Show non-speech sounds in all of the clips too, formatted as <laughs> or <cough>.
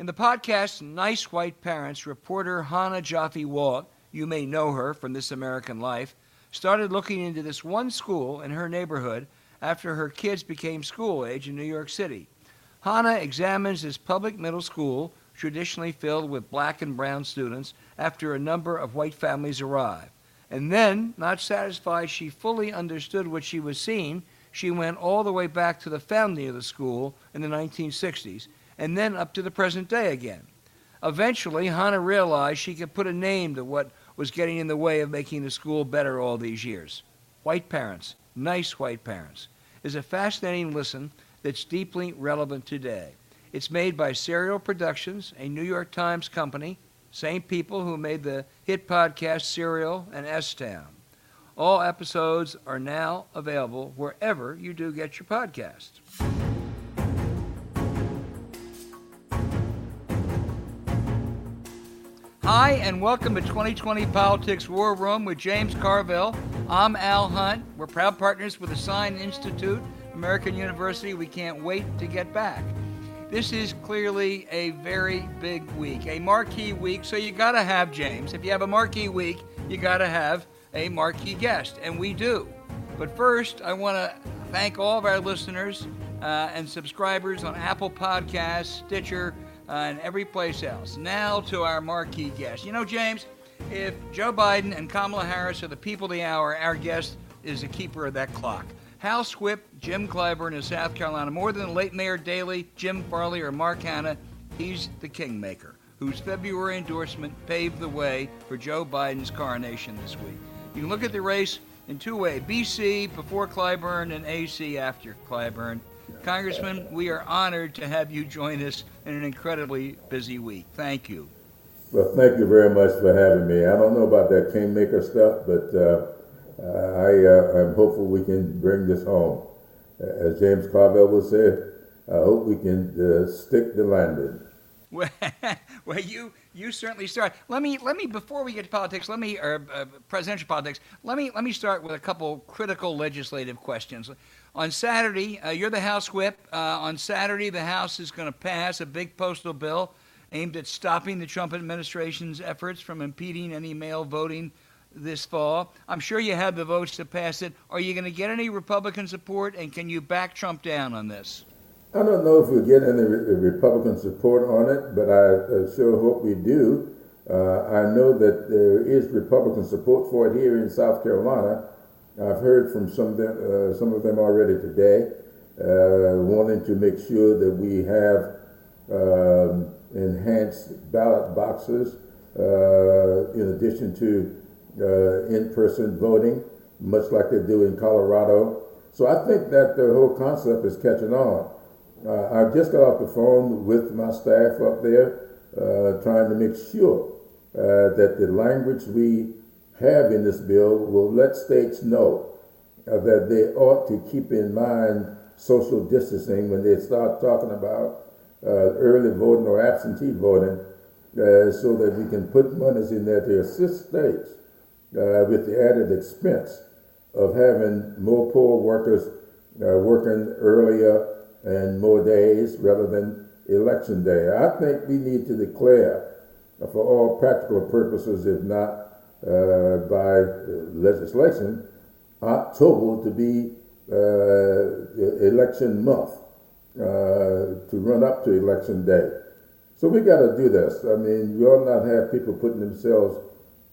In the podcast Nice White Parents, reporter Chana Joffe-Walt, you may know her from This American Life, started looking into this one school in her neighborhood after her kids became school age in New York City. Hannah examines this public middle school, traditionally filled with black and brown students, after a number of white families arrive. And then, not satisfied she fully understood what she was seeing, she went all the way back to the founding of the school in the 1960s and then up to the present day again. Eventually, Chana realized she could put a name to what was getting in the way of making the school better all these years. White parents, nice white parents, is a fascinating listen that's deeply relevant today. It's made by Serial Productions, a New York Times company, same people who made the hit podcast Serial and S Town. All episodes are now available wherever you do get your podcasts. Hi, and welcome to 2020 Politics War Room with James Carville. I'm Al Hunt. We're proud partners with the Sine Institute, American University. We can't wait to get back. This is clearly a very big week, a marquee week, so you got to have James. If you have a marquee week, you got to have a marquee guest, and we do. But first, I want to thank all of our listeners uh, and subscribers on Apple Podcasts, Stitcher, uh, and every place else. Now to our marquee guest. You know, James, if Joe Biden and Kamala Harris are the people of the hour, our guest is the keeper of that clock. Hal Swift, Jim Clyburn in South Carolina, more than late Mayor Daley, Jim Farley, or Mark Hanna, he's the kingmaker, whose February endorsement paved the way for Joe Biden's coronation this week. You can look at the race in two ways BC before Clyburn and AC after Clyburn. Congressman, we are honored to have you join us in an incredibly busy week. Thank you. Well, thank you very much for having me. I don't know about that Kingmaker stuff, but uh, I, uh, I'm hopeful we can bring this home. As James Carville would say, I hope we can uh, stick the landing. <laughs> Well, well, you you certainly start. Let me let me before we get to politics. Let me or uh, presidential politics. Let me let me start with a couple critical legislative questions. On Saturday, uh, you're the House Whip. Uh, on Saturday, the House is going to pass a big postal bill aimed at stopping the Trump administration's efforts from impeding any mail voting this fall. I'm sure you have the votes to pass it. Are you going to get any Republican support, and can you back Trump down on this? I don't know if we'll get any Republican support on it, but I uh, sure hope we do. Uh, I know that there is Republican support for it here in South Carolina. I've heard from some of them, uh, some of them already today, uh, wanting to make sure that we have um, enhanced ballot boxes uh, in addition to uh, in-person voting, much like they do in Colorado. So I think that the whole concept is catching on. Uh, I just got off the phone with my staff up there, uh, trying to make sure that the language we have in this bill will let states know uh, that they ought to keep in mind social distancing when they start talking about uh, early voting or absentee voting uh, so that we can put monies in there to assist states uh, with the added expense of having more poor workers uh, working earlier and more days rather than election day. I think we need to declare, for all practical purposes, if not uh, by legislation October to be uh, election month uh, to run up to election day. So we got to do this. I mean, we ought not have people putting themselves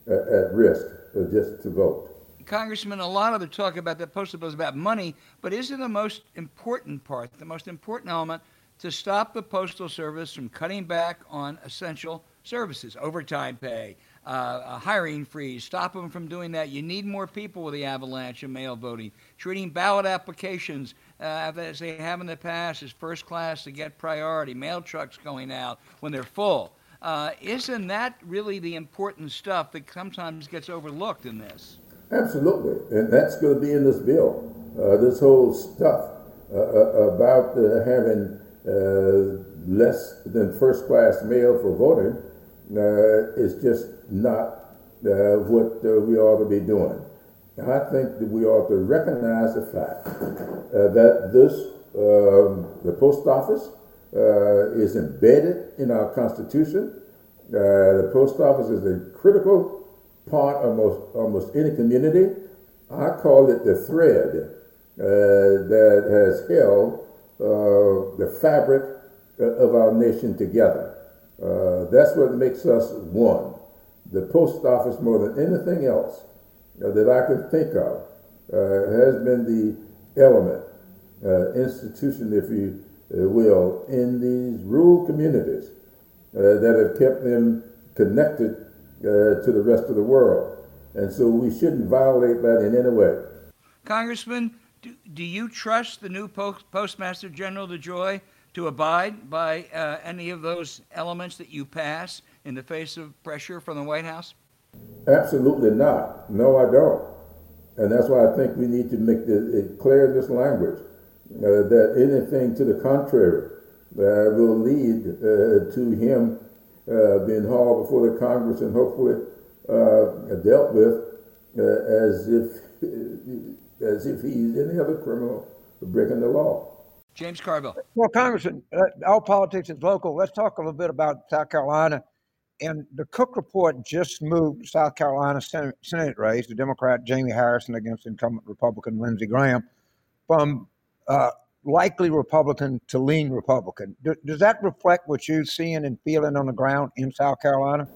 at, risk just to vote. Congressman, a lot of the talk about the postal bill is about money, but isn't the most important part, the most important element, to stop the Postal Service from cutting back on essential services, overtime pay, uh, a hiring freeze, stop them from doing that. You need more people with the avalanche of mail voting, treating ballot applications uh, as they have in the past, is first class to get priority, mail trucks going out when they're full. Uh, isn't that really the important stuff that sometimes gets overlooked in this? Absolutely, and that's going to be in this bill. Uh, this whole stuff uh, uh about having less than first class mail for voting is just not what we ought to be doing. I think that we ought to recognize the fact that this, um, the post office, uh, is embedded in our Constitution. Uh, the post office is a critical part of most, almost any community. I call it the thread uh, that has held uh, the fabric of our nation together. Uh, that's what makes us one. The post office, more than anything else uh, that I can think of, has been the element, institution, if you uh, will in these rural communities uh, that have kept them connected uh, to the rest of the world. And so we shouldn't violate that in any way. Congressman, do, do you trust the new Post- Postmaster General DeJoy to abide by uh, any of those elements that you pass in the face of pressure from the White House? Absolutely not. No, I don't. And that's why I think we need to make it clear in this language uh, that anything to the contrary uh, will lead uh, to him being hauled before the Congress and hopefully dealt with as if <laughs> as if he's any other criminal breaking the law. James Carville. Well, Congressman, all politics is local. Let's talk a little bit about South Carolina. And the Cook report just moved South Carolina Senate, Senate race, the Democrat Jamie Harrison against incumbent Republican Lindsey Graham, from uh, likely Republican to lean Republican. Do, does that reflect what you're seeing and feeling on the ground in South Carolina?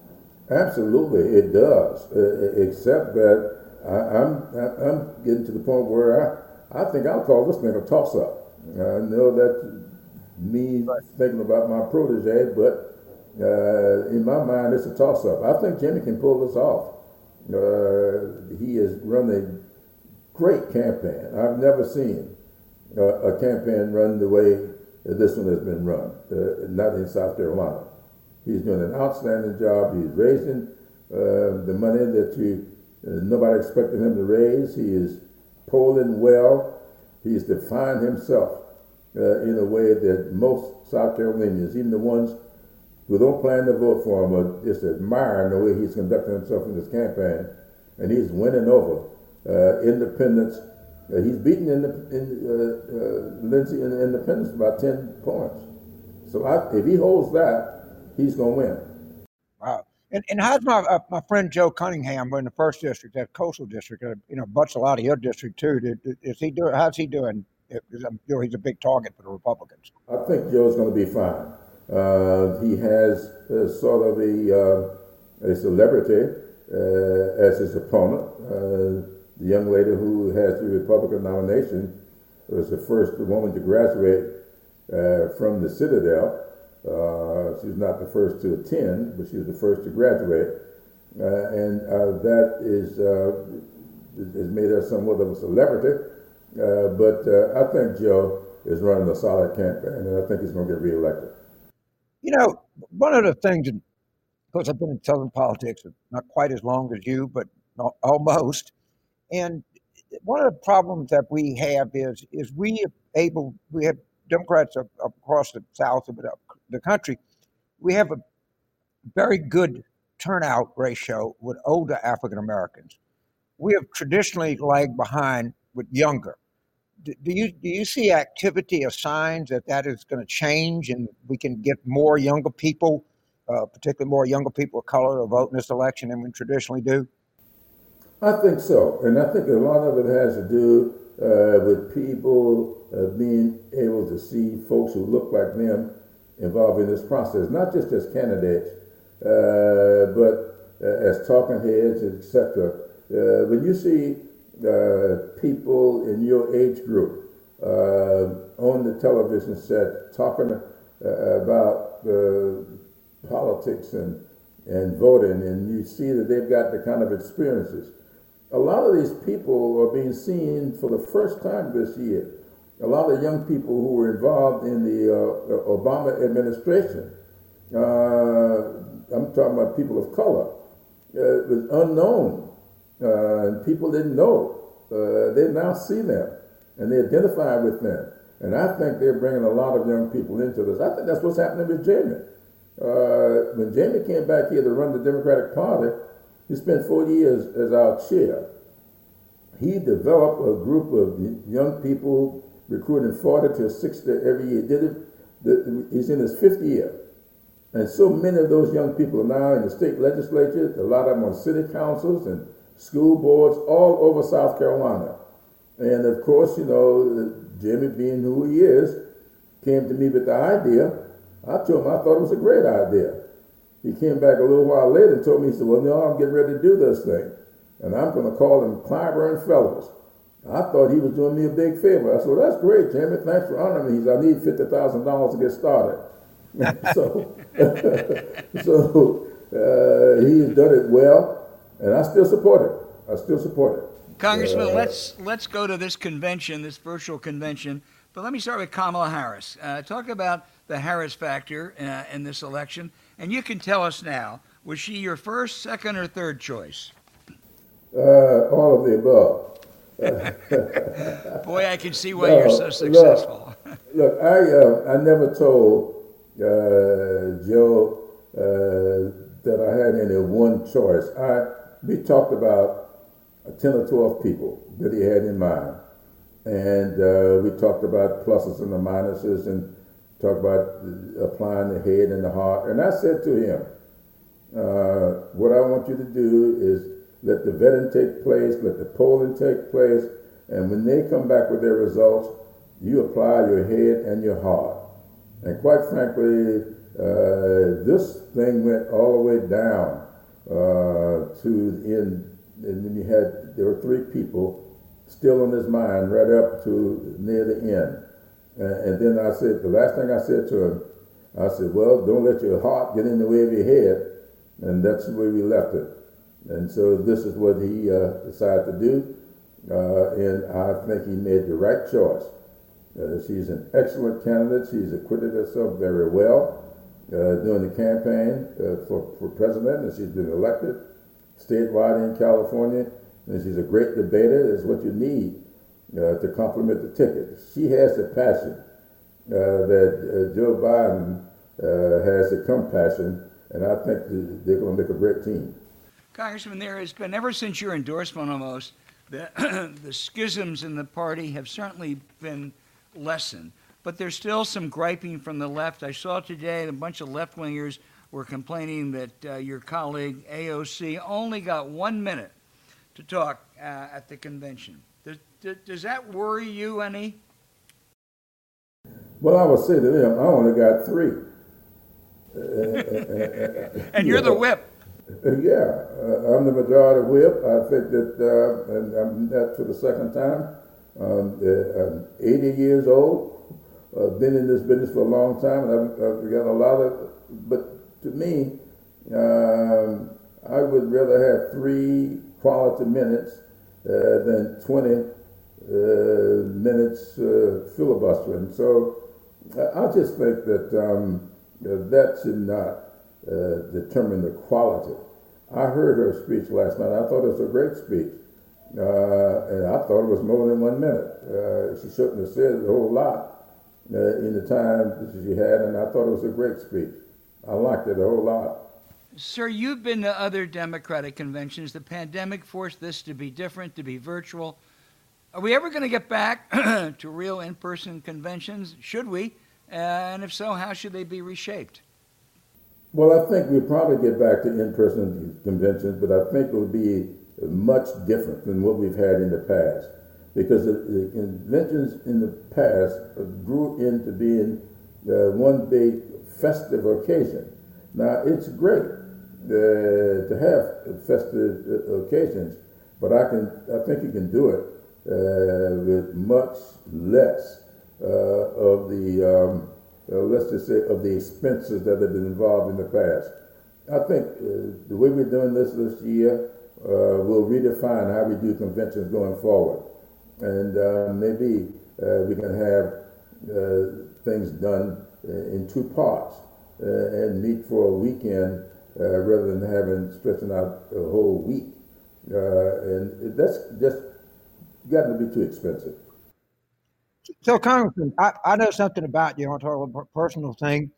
Absolutely, it does. Uh, except that I, am I'm, I'm getting to the point where I, I think I'll call this thing a toss up. I know that me thinking about my protege, but uh, in my mind, it's a toss up. I think Jimmy can pull this off. Uh, he has run a great campaign. I've never seen a campaign run the way this one has been run, uh, not in South Carolina. He's doing an outstanding job. He's raising uh, the money that you uh, nobody expected him to raise. He is polling well. He's defined himself uh, in a way that most South Carolinians, even the ones who don't plan to vote for him, but just admiring the way he's conducting himself in this campaign. And he's winning over uh, independents uh, he's beaten in the, in, uh, uh, Lindsey in the Independence about 10 points. So I, if he holds that, he's going to win. Wow. And, and how's my uh, my friend Joe Cunningham in the first district, that coastal district, uh, you know, butts a lot of your district too. Is he doing? How's he doing? I'm sure he's a big target for the Republicans. I think Joe's going to be fine. Uh, he has uh, sort of a a celebrity as his opponent the young lady who has the Republican nomination was the first woman to graduate uh, from the Citadel. Uh, not the first to attend, but she was the first to graduate. Uh, and uh, that is uh, has made her somewhat of a celebrity. Uh, but I think Joe is running a solid campaign, and I think he's going to get reelected. You know, one of the things, of course, I've been in Southern politics not quite as long as you, but almost. And one of the problems that we have is is we able we have Democrats across the South of the country. We have a very good turnout ratio with older African Americans. We have traditionally lagged behind with younger. Do, you do you see activity as signs that that is going to change and we can get more younger people, uh, particularly more younger people of color, to vote in this election than we traditionally do? I think so, and I think a lot of it has to do uh, with people uh, being able to see folks who look like them involved in this process, not just as candidates, uh, but uh, as talking heads, etc. Uh, when you see uh, people in your age group on the television set talking about politics and and voting, and you see that they've got the kind of experiences a lot of these people are being seen for the first time this year a lot of young people who were involved in the uh, Obama administration. Uh, I'm talking about people of color. Uh, it was unknown, uh, and people didn't know. Uh, they now see them, and they identify with them. And I think they're bringing a lot of young people into this. I think that's what's happening with Jamie. Uh, when Jamie came back here to run the Democratic Party, he spent 40 years as our chair. He developed a group of young people recruiting 40 to 60 every year. Did it, he's in his fifth year. And so many of those young people are now in the state legislature, a lot of them on city councils and school boards all over South Carolina. And of course, you know, Jimmy being who he is, came to me with the idea. I told him I thought it was a great idea. He came back a little while later and told me, he said, well, no, I'm getting ready to do this thing. And I'm going to call them Clyburn Fellows. I thought he was doing me a big favor. I said, well, that's great, Jimmy. Thanks for honoring me. He said, I need $50,000 to get started. <laughs> so, <laughs> so uh, he has done it well, and I still support it. I still support it. Congressman, uh, let's let's go to this convention, this virtual convention. But let me start with Kamala Harris. Uh, talk about the Harris factor uh, in this election, and you can tell us now: was she your first, second, or third choice? Uh, all of the above. <laughs> Boy, I can see why no, you're so successful. Look, <laughs> look I uh, I never told uh, Joe uh, that I had any one choice. I we talked about ten or twelve people that he had in mind, and uh, we talked about pluses and the minuses, and talked about applying the head and the heart. And I said to him, uh, "What I want you to do is let the vetting take place, let the polling take place, and when they come back with their results, you apply your head and your heart." And quite frankly, uh, this thing went all the way down uh, to in, and then you had there were three people still on his mind right up to near the end. And, and then I said, the last thing I said to him, I said, well, don't let your heart get in the way of your head. And that's the way we left it. And so this is what he uh, decided to do. Uh, and I think he made the right choice. Uh, she's an excellent candidate. She's acquitted herself very well during the campaign uh, for, for president, and she's been elected statewide in California. And she's a great debater. Is what you need uh, to complement the ticket. She has the passion uh, that uh, Joe Biden has the compassion, and I think they're going to make a great team. Congressman, there has been ever since your endorsement almost the, <clears throat> the schisms in the party have certainly been lesson. But there's still some griping from the left. I saw today a bunch of left wingers were complaining that uh, your colleague AOC only got one minute to talk uh, at the convention. Does, does that worry you any? Well, I would say to them, I only got three. <laughs> and you're the whip. Uh, yeah, uh, I'm the majority whip. I think that, uh, and I'm that for the second time. Um, I'm 80 years old. I've been in this business for a long time, and I've, I've got a lot of. But to me, um, I would rather have three quality minutes uh, than 20 uh, minutes uh, filibustering. So I just think that um, that should not uh, determine the quality. I heard her speech last night. I thought it was a great speech. Uh, and I thought it was more than one minute. Uh, she shouldn't have said a whole lot uh, in the time she had, and I thought it was a great speech. I liked it a whole lot. Sir, you've been to other Democratic conventions. The pandemic forced this to be different, to be virtual. Are we ever going to get back <clears throat> to real in person conventions? Should we? and if so, how should they be reshaped? Well, I think we'll probably get back to in person conventions, but I think it will be much different than what we've had in the past. Because the, the conventions in the past grew into being uh, one big festive occasion. Now, it's great uh, to have festive uh, occasions, but I can I think you can do it uh, with much less uh, of the um, uh, let's just say of the expenses that have been involved in the past. I think the way we're doing this this year will redefine how we do conventions going forward. And uh, maybe uh, we can have uh, things done uh, in two parts uh, and meet for a weekend rather than having stretching out a whole week. and that's just gotten to be too expensive. So, Congressman, I, I know something about you. I want to talk about a personal thing.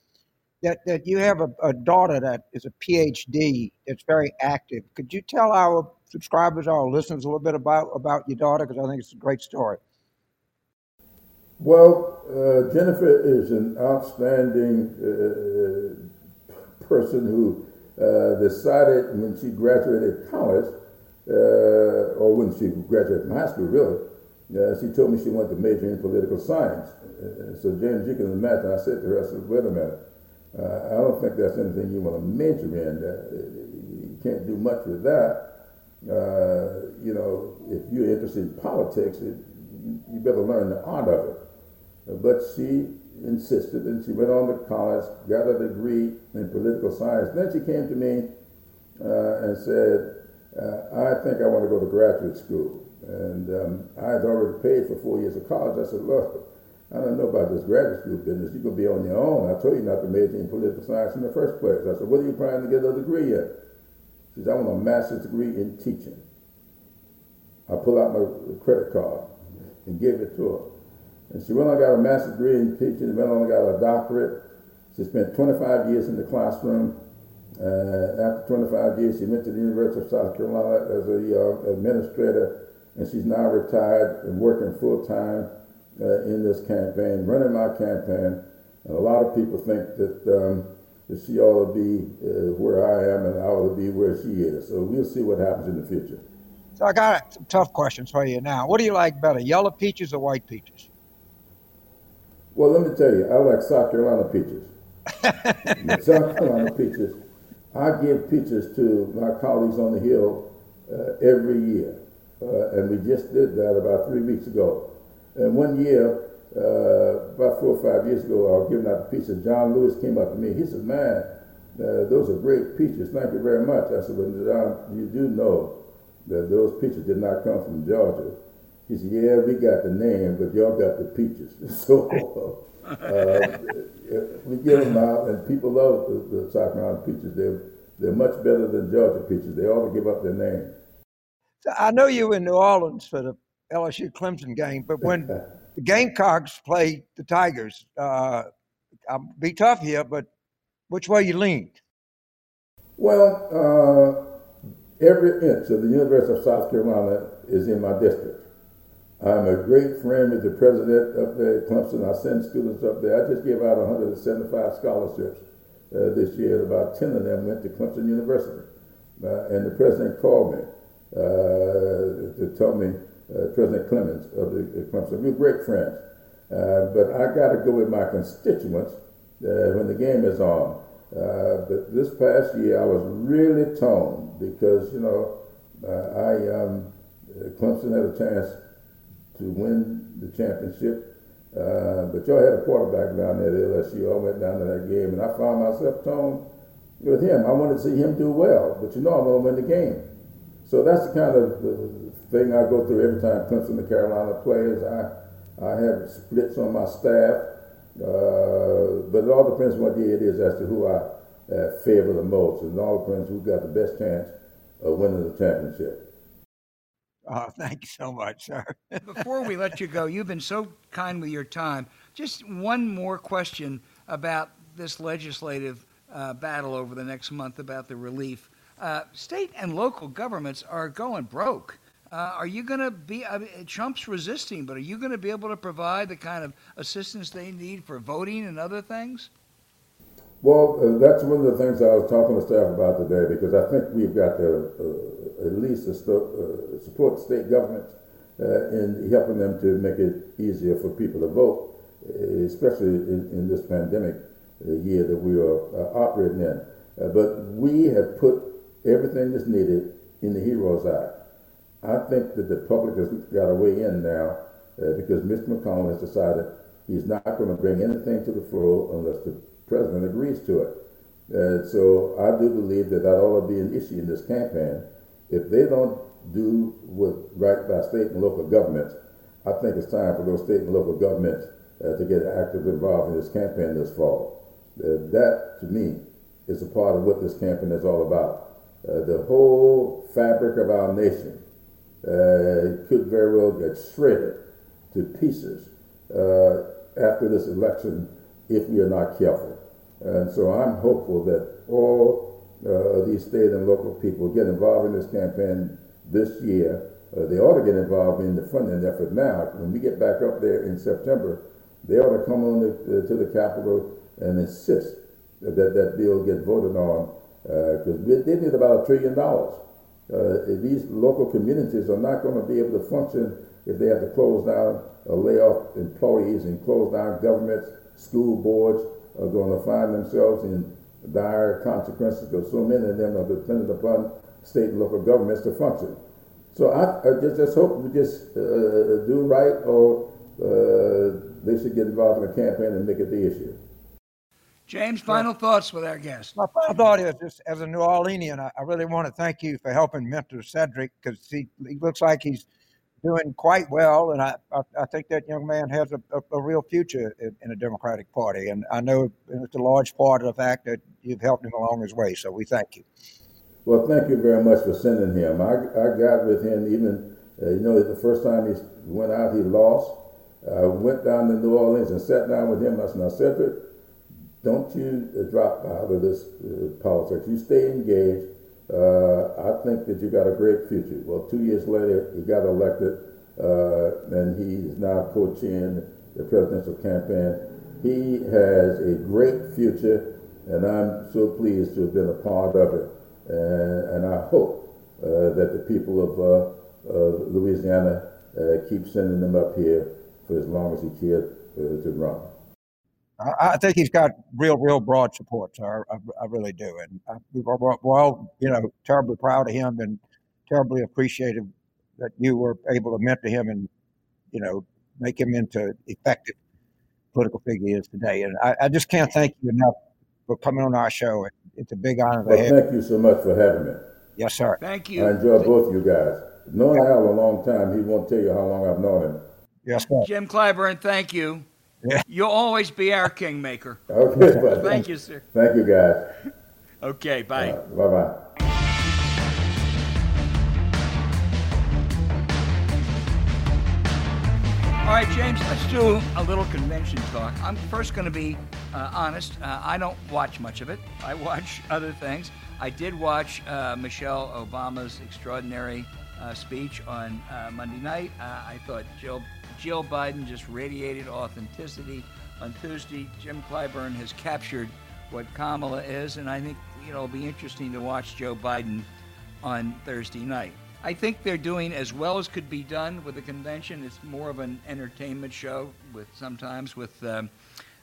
That, that you have a, a daughter that is a PhD that's very active. Could you tell our subscribers, our listeners, a little bit about, about your daughter? Because I think it's a great story. Well, uh, Jennifer is an outstanding uh, person who uh, decided when she graduated college, uh, or when she graduated from high school, really, uh, she told me she wanted to major in political science. Uh, so, James, you can imagine, I said to her, I said, wait a minute, I don't think that's anything you want to major in. you can't do much with that. you know, if you're interested in politics, it, you better learn the art of it. But she insisted and she went on to college, got a degree in political science. Then she came to me uh, and said, uh, I think I want to go to graduate school. And um, I had already paid for four years of college. I said, look, I don't know about this graduate school business. You're going to be on your own. I told you not to major in political science in the first place. I said, what are you trying to get a degree in? She said, I want a master's degree in teaching. I pull out my credit card and give it to her. And she went on got a master's degree in teaching, went on got a doctorate. She spent 25 years in the classroom. Uh, after 25 years, she went to the University of South Carolina as a uh, administrator, and she's now retired and working full time uh, in this campaign, running my campaign. And a lot of people think that, um, that she ought to be uh, where I am, and I ought to be where she is. So we'll see what happens in the future. So I got some tough questions for you now. What do you like better, yellow peaches or white peaches? Well, let me tell you, I like South Carolina peaches. <laughs> South Carolina peaches. I give peaches to my colleagues on the Hill uh, every year. Uh, and we just did that about three weeks ago. And one year, uh, about four or five years ago, I was giving out the peaches. John Lewis came up to me. He said, Man, uh, those are great peaches. Thank you very much. I said, Well, John, you do know that those peaches did not come from Georgia. He said, "Yeah, we got the name, but y'all got the peaches." <laughs> So uh, we get them out, and people love the, the South Carolina peaches. They're they're much better than Georgia peaches. They ought to give up their name. I know you were in New Orleans for the LSU Clemson game, but when <laughs> the Gamecocks play the Tigers, uh, I'll be tough here, but which way you lean? Well, uh, every inch of the University of South Carolina is in my district. I'm a great friend with the president up there at Clemson. I send students up there. I just gave out 175 scholarships uh, this year. About 10 of them went to Clemson University. Uh, and the president called me uh, to tell me, President Clements of the, Clemson, we're great friends. Uh, but I got to go with my constituents uh, when the game is on. but this past year, I was really torn because, you know, I um, Clemson had a chance to win the championship. Uh, but y'all had a quarterback down there at LSU. I went down to that game, and I found myself torn with him. I wanted to see him do well, but you know I'm going to win the game. So that's the kind of thing I go through every time Clemson and Carolina plays. I I have splits on my staff, uh, but it all depends what year it is as to who I uh, favor the most, and it all depends who got the best chance of winning the championship. Oh, <laughs> thank you so much, sir. <laughs> Before we let you go, you've been so kind with your time. Just one more question about this legislative uh, battle over the next month about the relief. Uh, state and local governments are going broke. Uh, are you going to be, I mean, Trump's resisting, but are you going to be able to provide the kind of assistance they need for voting and other things? Well, uh, that's one of the things I was talking to staff about today because I think we've got to uh, at least uh, support state governments uh, in helping them to make it easier for people to vote, uh, especially in, in, this pandemic uh, year that we are operating in. but we have put everything that's needed in the HEROES Act. I think that the public has got a way in now because Mr. McConnell has decided he's not going to bring anything to the floor unless the president agrees to it. And so I do believe that that ought to be an issue in this campaign. If they don't do what right by state and local governments, I think it's time for those state and local governments uh, to get actively involved in this campaign this fall. Uh, that, to me, is a part of what this campaign is all about. Uh, the whole fabric of our nation uh, could very well get shredded to pieces uh, after this election if we are not careful. And so I'm hopeful that all uh, these state and local people get involved in this campaign this year. They ought to get involved in the funding effort now. When we get back up there in September, they ought to come on the, to the Capitol and insist that that bill get voted on because uh, they need about a trillion dollars. Uh, these local communities are not going to be able to function if they have to close down or lay off employees and close down governments, school boards are going to find themselves in dire consequences because so many of them are dependent upon state and local governments to function. So I, I just, just, hope we just uh, do right or uh, they should get involved in a campaign and make it the issue. James, final thoughts with our guest. My final thought is just as a New Orleanian, I, I really want to thank you for helping mentor Cedric because he, he looks like he's doing quite well, and I, I, I think that young man has a, a, a real future in, in, the Democratic Party, and I know it's a large part of the fact that you've helped him along his way. So we thank you. Well, thank you very much for sending him. I, I got with him even, uh, you know, the first time he went out, he lost. I went down to New Orleans and sat down with him. I said, "Now, Cedric, don't you uh, drop out of this uh, politics. You stay engaged. Uh, I think that you got a great future. Well, two years later, he got elected, uh, and he's now co-chairing the presidential campaign. He has a great future, and I'm so pleased to have been a part of it. And, and I hope that the people of, of Louisiana keep sending them up here for as long as he cared to run. I, think he's got real, real broad support. So I, I, I really do, and uh, I, we're all, you know, terribly proud of him and terribly appreciative that you were able to mentor him and, you know, make him into effective political figure he is today. And I, I just can't thank you enough for coming on our show. It's a big honor well, to have. Thank you so much for having me. Yes, sir. Thank you. I enjoy both you guys. Knowing Al a long time, he won't tell you how long I've known him. Yes, sir. Jim Clyburn, thank you. Yeah. You'll always be our kingmaker. <laughs> Okay. Well, thank you, sir. Thank you, guys. Okay, bye. Uh, bye bye. All right, James, let's do a little convention talk. I'm first going to be uh, honest. Uh, I don't watch much of it. I <laughs> watch other things. I did watch uh, Michelle Obama's extraordinary uh, speech on uh, Monday night. Uh, I thought Jill Jill Biden just radiated authenticity. On Tuesday, Jim Clyburn has captured what Kamala is, and I think you know it'll be interesting to watch Joe Biden on Thursday night. I think they're doing as well as could be done with the convention. It's more of an entertainment show with sometimes with um,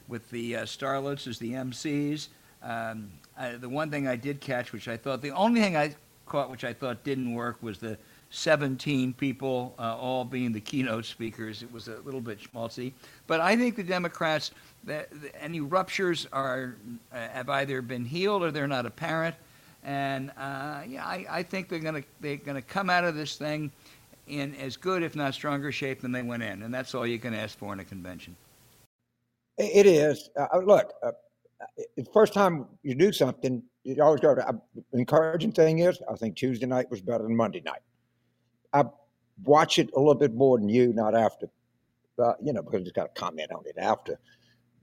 with the uh, starlets as the MCs. Um, I, the one thing I did catch, which I thought the only thing I caught, which I thought didn't work, was the 17 people, uh, all being the keynote speakers. It was a little bit schmaltzy. But I think the Democrats, the, the, any ruptures are uh, have either been healed or they're not apparent. And uh, yeah, I, I, think they're going to they're going to come out of this thing in as good, if not stronger, shape than they went in. And that's all you can ask for in a convention. It is. Uh, look, uh, the first time you do something, you always go to. Uh, encouraging thing is, I think Tuesday night was better than Monday night. I watch it a little bit more than you, not after, uh, you know, because it's got to comment on it after.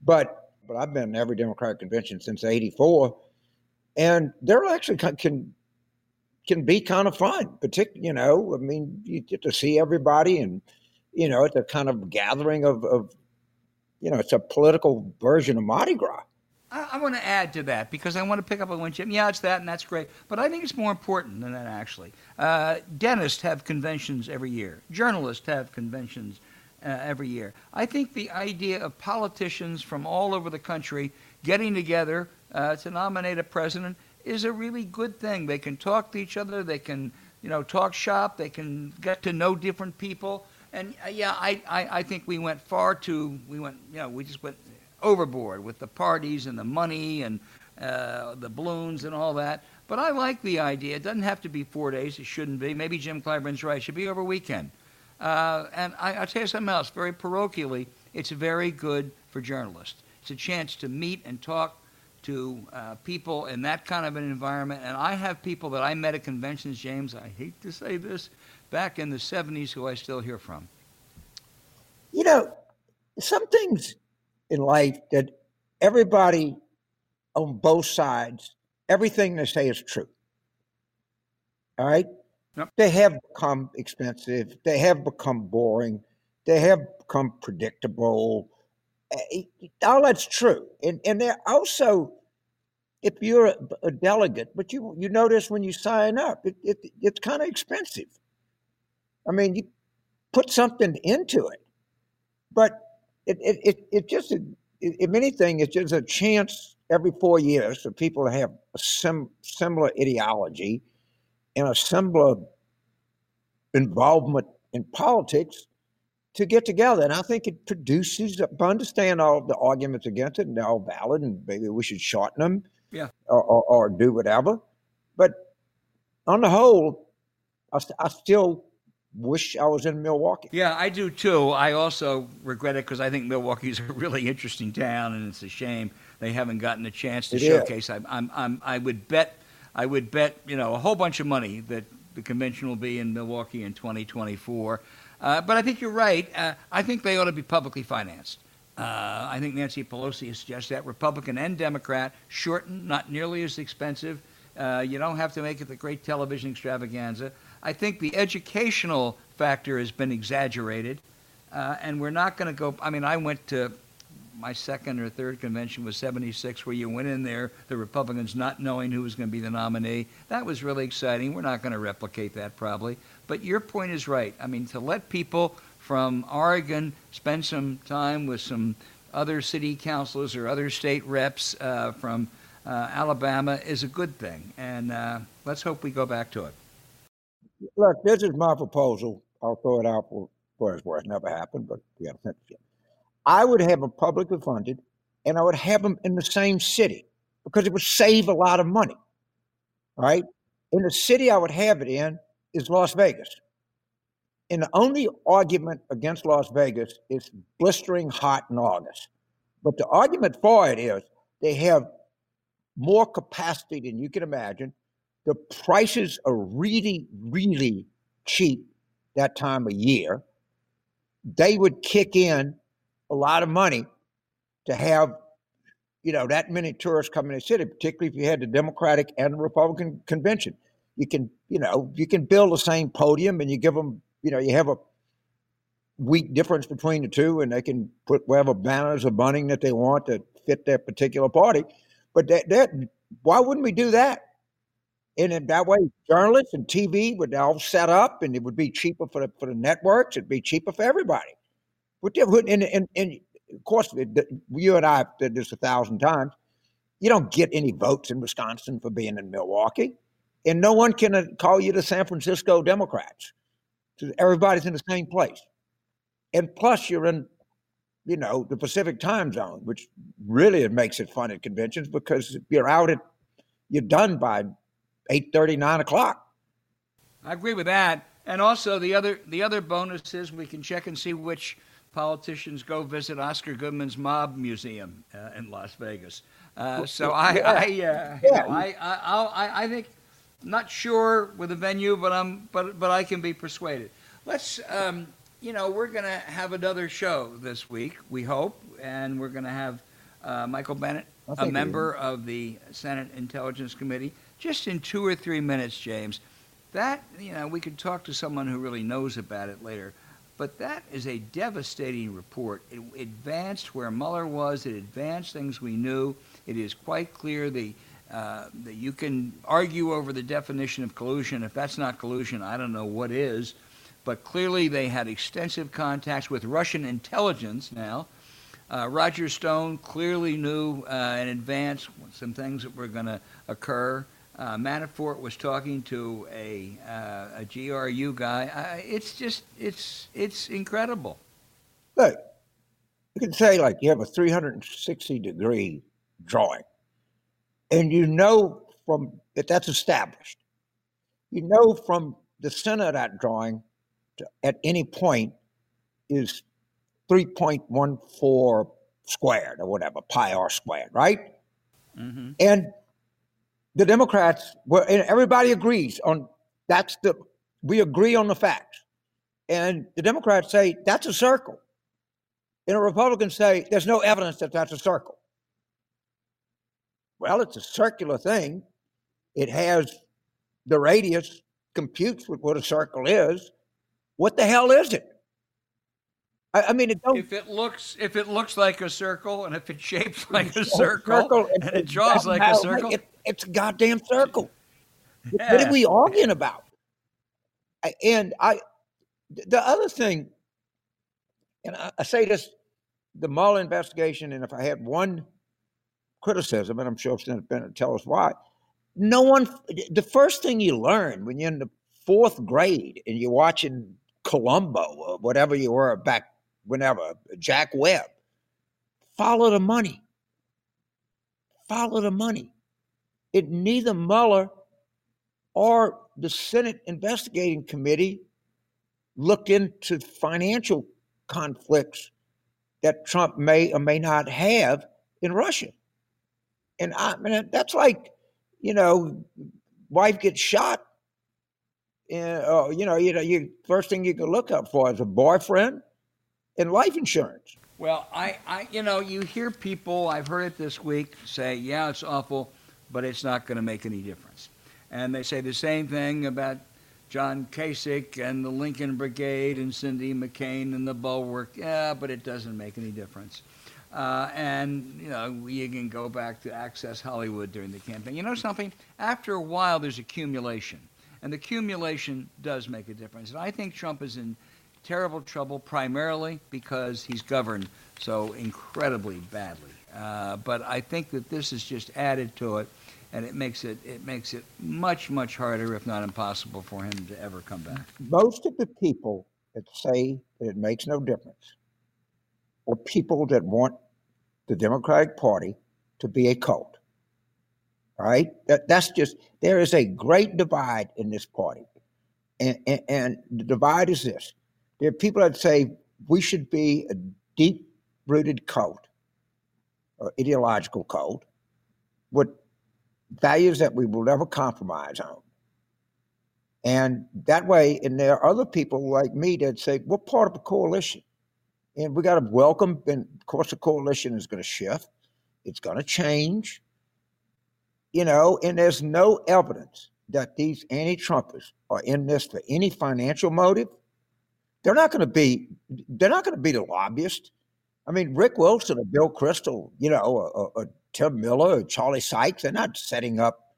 But but I've been in every Democratic convention since '84, and they're actually can can be kind of fun. Particularly, you know, I mean, you get to see everybody, and you know, it's a kind of gathering of, of you know, it's a political version of Mardi Gras. I, I want to add to that because I want to pick up on one Jim. Yeah, it's that, and that's great. But I think it's more important than that, actually. Uh, dentists have conventions every year, journalists have conventions uh, every year. I think the idea of politicians from all over the country getting together uh, to nominate a president is a really good thing. They can talk to each other, they can, you know, talk shop, they can get to know different people. And uh, yeah, I, I, I think we went far too, we went, you know, we just went overboard with the parties and the money and uh, the balloons and all that. But I like the idea. It doesn't have to be four days. It shouldn't be. Maybe Jim Clyburn's right. It should be over weekend. Uh, and I, I'll tell you something else, very parochially, it's very good for journalists. It's a chance to meet and talk to uh, people in that kind of an environment. And I have people that I met at conventions, James, I hate to say this, back in the 70s who I still hear from. You know, some things in life that everybody on both sides, everything they say is true. All right? Yep. They have become expensive. They have become boring. They have become predictable. All that's true. And, and they're also, if you're a, a delegate, but you, you notice when you sign up, it, it, it's kind of expensive. I mean, you put something into it. But it, it, it, it just, it, if anything, it's just a chance every four years for people to have a sim, similar ideology and a similar involvement in politics to get together. And I think it produces, I understand all the arguments against it and they're all valid and maybe we should shorten them yeah. or, or, or do whatever. But on the whole, I, I still wish I was in Milwaukee. Yeah, I do too. I also regret it because I think Milwaukee's a really interesting town, and it's a shame they haven't gotten a chance to It showcase. I'm, I'm, I'm, I would bet, I would bet, you know, a whole bunch of money that the convention will be in Milwaukee in 2024. Uh, but I think you're right. Uh, I think they ought to be publicly financed. Uh, I think Nancy Pelosi has suggested that Republican and Democrat shorten, not nearly as expensive. Uh, you don't have to make it the great television extravaganza. I think the educational factor has been exaggerated, uh, and we're not going to go. I mean, I went to my second or third convention was 76, where you went in there, the Republicans not knowing who was going to be the nominee. That was really exciting. We're not going to replicate that probably. But your point is right. I mean, to let people from Oregon spend some time with some other city councilors or other state reps uh, from uh, Alabama is a good thing. And uh, let's hope we go back to it. Look, this is my proposal. I'll throw it out for for its worth. Never happened, but we. I would have them publicly funded, and I would have them in the same city because it would save a lot of money. Right? In the city I would have it in is Las Vegas. And the only argument against Las Vegas is blistering hot in August. But the argument for it is they have more capacity than you can imagine. The prices are really, really cheap that time of year. They would kick in a lot of money to have, you know, that many tourists come in the city, particularly if you had the Democratic and the Republican convention. You can, you know, you can build the same podium and you give them, you know, you have a week difference between the two and they can put whatever banners or bunting that they want to fit their particular party. But that, that why wouldn't we do that? And in that way, journalists and TV would all set up, and it would be cheaper for the for the networks. It'd be cheaper for everybody. But and, and, and of course, you and I have said this a thousand times. You don't get any votes in Wisconsin for being in Milwaukee, and no one can uh, call you the San Francisco Democrats. Everybody's in the same place, and plus you're in, you know, the Pacific time zone, which really makes it fun at conventions because you're out at, you're done by eight thirty, nine o'clock. I agree with that. And also the other the other bonus is we can check and see which politicians go visit Oscar Goodman's Mob Museum uh, in Las Vegas. Uh, so I Yeah. I, uh, you know, I I, I I think not sure with the venue, but I'm but but I can be persuaded. Let's um, you know we're gonna have another show this week. We hope, and we're gonna have uh, Michael Bennet, a member of the Senate Intelligence Committee, just in two or three minutes, James. That you know we could talk to someone who really knows about it later. But that is a devastating report. It advanced where Mueller was. It advanced things we knew. It is quite clear the, uh, that you can argue over the definition of collusion. If that's not collusion, I don't know what is. But clearly, they had extensive contacts with Russian intelligence now. Uh, Roger Stone clearly knew uh, in advance some things that were going to occur. Uh, Manafort was talking to a, uh, a GRU guy. I, it's just, it's, it's incredible. Look, you can say like you have a 360 degree drawing, and you know from that that's established. You know from the center of that drawing at any point is 3.14 squared or whatever, pi r squared, right? Mm-hmm. And the Democrats, well, and everybody agrees on that's the, we agree on the facts. And the Democrats say that's a circle. And the Republicans say there's no evidence that that's a circle. Well, it's a circular thing. It has the radius computes with what a circle is. What the hell is it? I, I mean, it if it looks if it looks like a circle and if it's <laughs> shaped like a circle, circle and, and it draws like a circle, it, it's a goddamn circle. Yeah. What are we arguing about? And I, the other thing, and I, I say this, the Mueller investigation, and if I had one criticism, and I'm sure Senator Bennet tell us why, no one. The first thing you learn when you're in the fourth grade and you're watching Columbo or whatever you were back whenever, Jack Webb, follow the money. Follow the money. It neither Mueller or the Senate investigating committee looked into financial conflicts that Trump may or may not have in Russia. And I mean, that's like, you know, wife gets shot. And, uh, you know, you know, you first thing you can look up for is a boyfriend and life insurance. Well, I, I, you know, you hear people. I've heard it this week say, "Yeah, it's awful, but it's not going to make any difference." And they say the same thing about John Kasich and the Lincoln Brigade and Cindy McCain and the Bulwark. Yeah, but it doesn't make any difference. Uh, and, you know, you can go back to Access Hollywood during the campaign. You know something? After a while, there's accumulation. And the accumulation does make a difference. And I think Trump is in terrible trouble primarily because he's governed so incredibly badly. Uh, but I think that this has just added to it and it makes it it makes it much much harder, if not impossible, for him to ever come back. Most of the people that say that it makes no difference are people that want the Democratic Party to be a cult. Right, that that's just there is a great divide in this party, and, and, and the divide is this: there are people that say we should be a deep-rooted cult or ideological cult. with values that we will never compromise on. And that way, and there are other people like me that say, we're part of a coalition. And we got to welcome, and of course, the coalition is going to shift, it's going to change. You know, and there's no evidence that these anti Trumpers are in this for any financial motive. They're not going to be, they're not going to be the lobbyists. I mean, Rick Wilson or Bill Kristol, you know, or, or Tim Miller or Charlie Sykes. They're not setting up,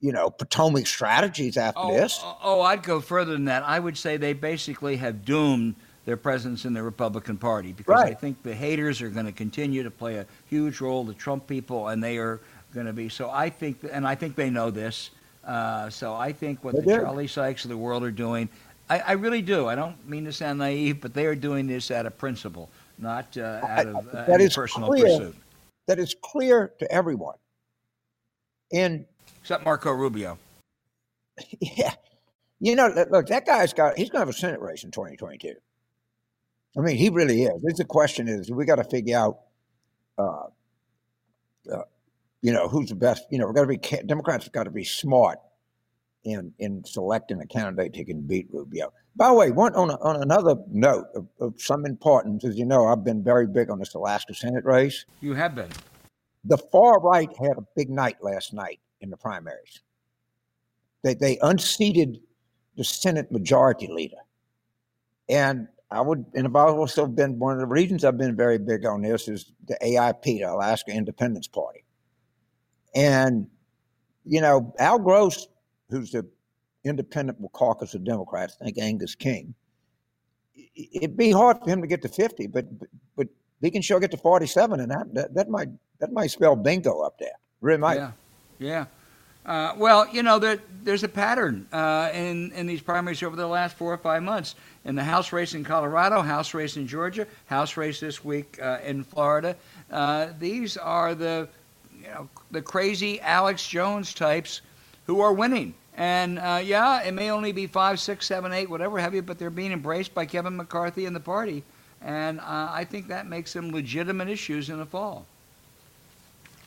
you know, Potomac strategies after oh, this. Oh, oh, I'd go further than that. I would say they basically have doomed their presence in the Republican Party because right. I think the haters are going to continue to play a huge role. The Trump people, and they are going to be. So I think, and I think they know this. Uh, so I think what they the do. Charlie Sykes of the world are doing, I, I, really do. I don't mean to sound naive, but they are doing this out of principle, not uh, out of uh, personal clear. pursuit that is clear to everyone. And except Marco Rubio. <laughs> Yeah. You know, look, that guy's got, he's going to have a Senate race in 2022. I mean, he really is. The question is, we got to figure out, uh, uh, you know, who's the best. You know, we've got to be, Democrats have got to be smart in in selecting a candidate who can beat Rubio. By the way, one on, a, on another note of, of, some importance, as you know, I've been very big on this Alaska Senate race. You have been. The far right had a big night last night in the primaries. They they unseated the Senate Majority Leader, and I would, and I've also been one of the reasons I've been very big on this is the AIP, the Alaska Independence Party, and you know Al Gross who's the independent caucus of Democrats, think Angus King, it'd be hard for him to get to 50, but but he can sure get to 47, and that that, that might that might spell bingo up there. Really might. Yeah, yeah. Uh, well, you know, there, there's a pattern uh, in in these primaries over the last four or five months. In the House race in Colorado, House race in Georgia, House race this week uh, in Florida. Uh, these are the you know the crazy Alex Jones types who are winning And uh, yeah, it may only be five, six, seven, eight, whatever have you, but they're being embraced by Kevin McCarthy and the party. And uh, I think that makes them legitimate issues in the fall.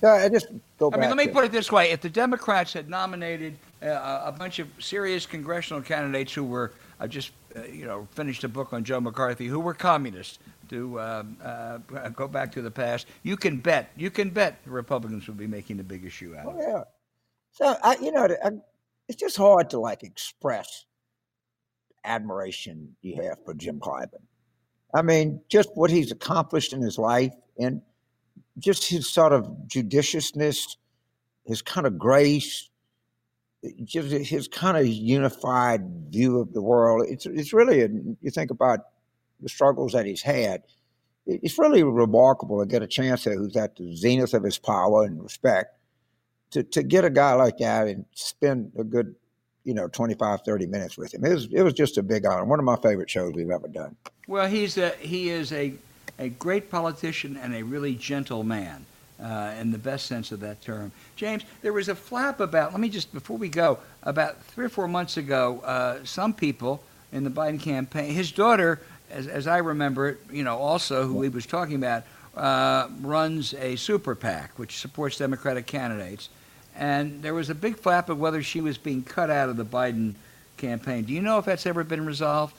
Yeah, I just go I mean, let me put it this way: if the Democrats had nominated uh, a bunch of serious congressional candidates who were uh, just, uh, you know, finished a book on Joe McCarthy, who were communists, to um, uh, go back to the past, you can bet, you can bet the Republicans would be making a big issue out oh, of it. Yeah. So I, you know, I, it's just hard to like express admiration you have for Jim Clyburn. I mean, just what he's accomplished in his life and just his sort of judiciousness, his kind of grace, just his kind of unified view of the world. It's it's really a, you think about the struggles that he's had. It's really remarkable to get a chance there who's at the zenith of his power and respect to, to get a guy like that and spend a good, you know, 25, 30 minutes with him. It was, it was just a big honor. One of my favorite shows we've ever done. Well, he's a, he is a, a great politician and a really gentle man. Uh, in the best sense of that term. James, there was a flap about, let me just, before we go, about three or four months ago, uh, some people in the Biden campaign, his daughter, as, as I remember it, you know, also who he was talking about, uh, runs a super PAC, which supports Democratic candidates. And there was a big flap of whether she was being cut out of the Biden campaign. Do you know if that's ever been resolved?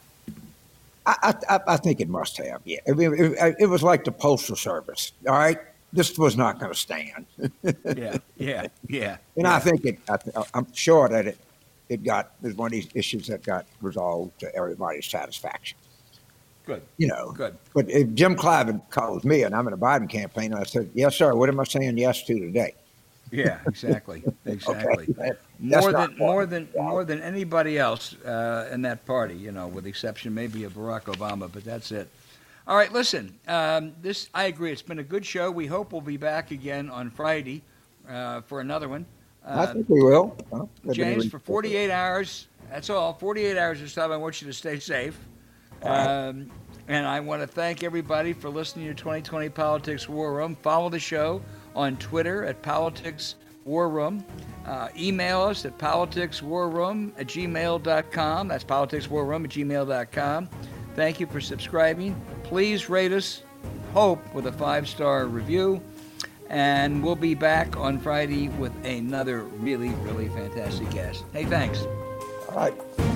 I, I, I think it must have. Yeah, I mean, it, it, was like the postal service. All right, this was not going to stand. yeah, yeah, yeah. <laughs> And yeah. I think it. I, am sure that it it got was one of these issues that got resolved to everybody's satisfaction. Good. You know. Good. But if Jim Clyburn calls me and I'm in a Biden campaign, I said, "Yes, sir. What am I saying yes to today?" Yeah, exactly, <laughs> exactly. okay. More than more than more than anybody else uh, in that party, you know, with the exception maybe of Barack Obama, but that's it. All right, listen. Um, this I agree. It's been a good show. We hope we'll be back again on Friday uh, for another one. Uh, I think we will. James, for 48 hours. That's all. 48 hours this time. I want you to stay safe. Um, and I want to thank everybody for listening to 2020 Politics War Room. Follow the show on Twitter at Politics War Room. Uh, email us at politicswarroom at gmail.com. That's politicswarroom at gmail.com. Thank you for subscribing. Please rate us, hope, with a five star review. And we'll be back on Friday with another really, really fantastic guest. Hey, thanks. All right.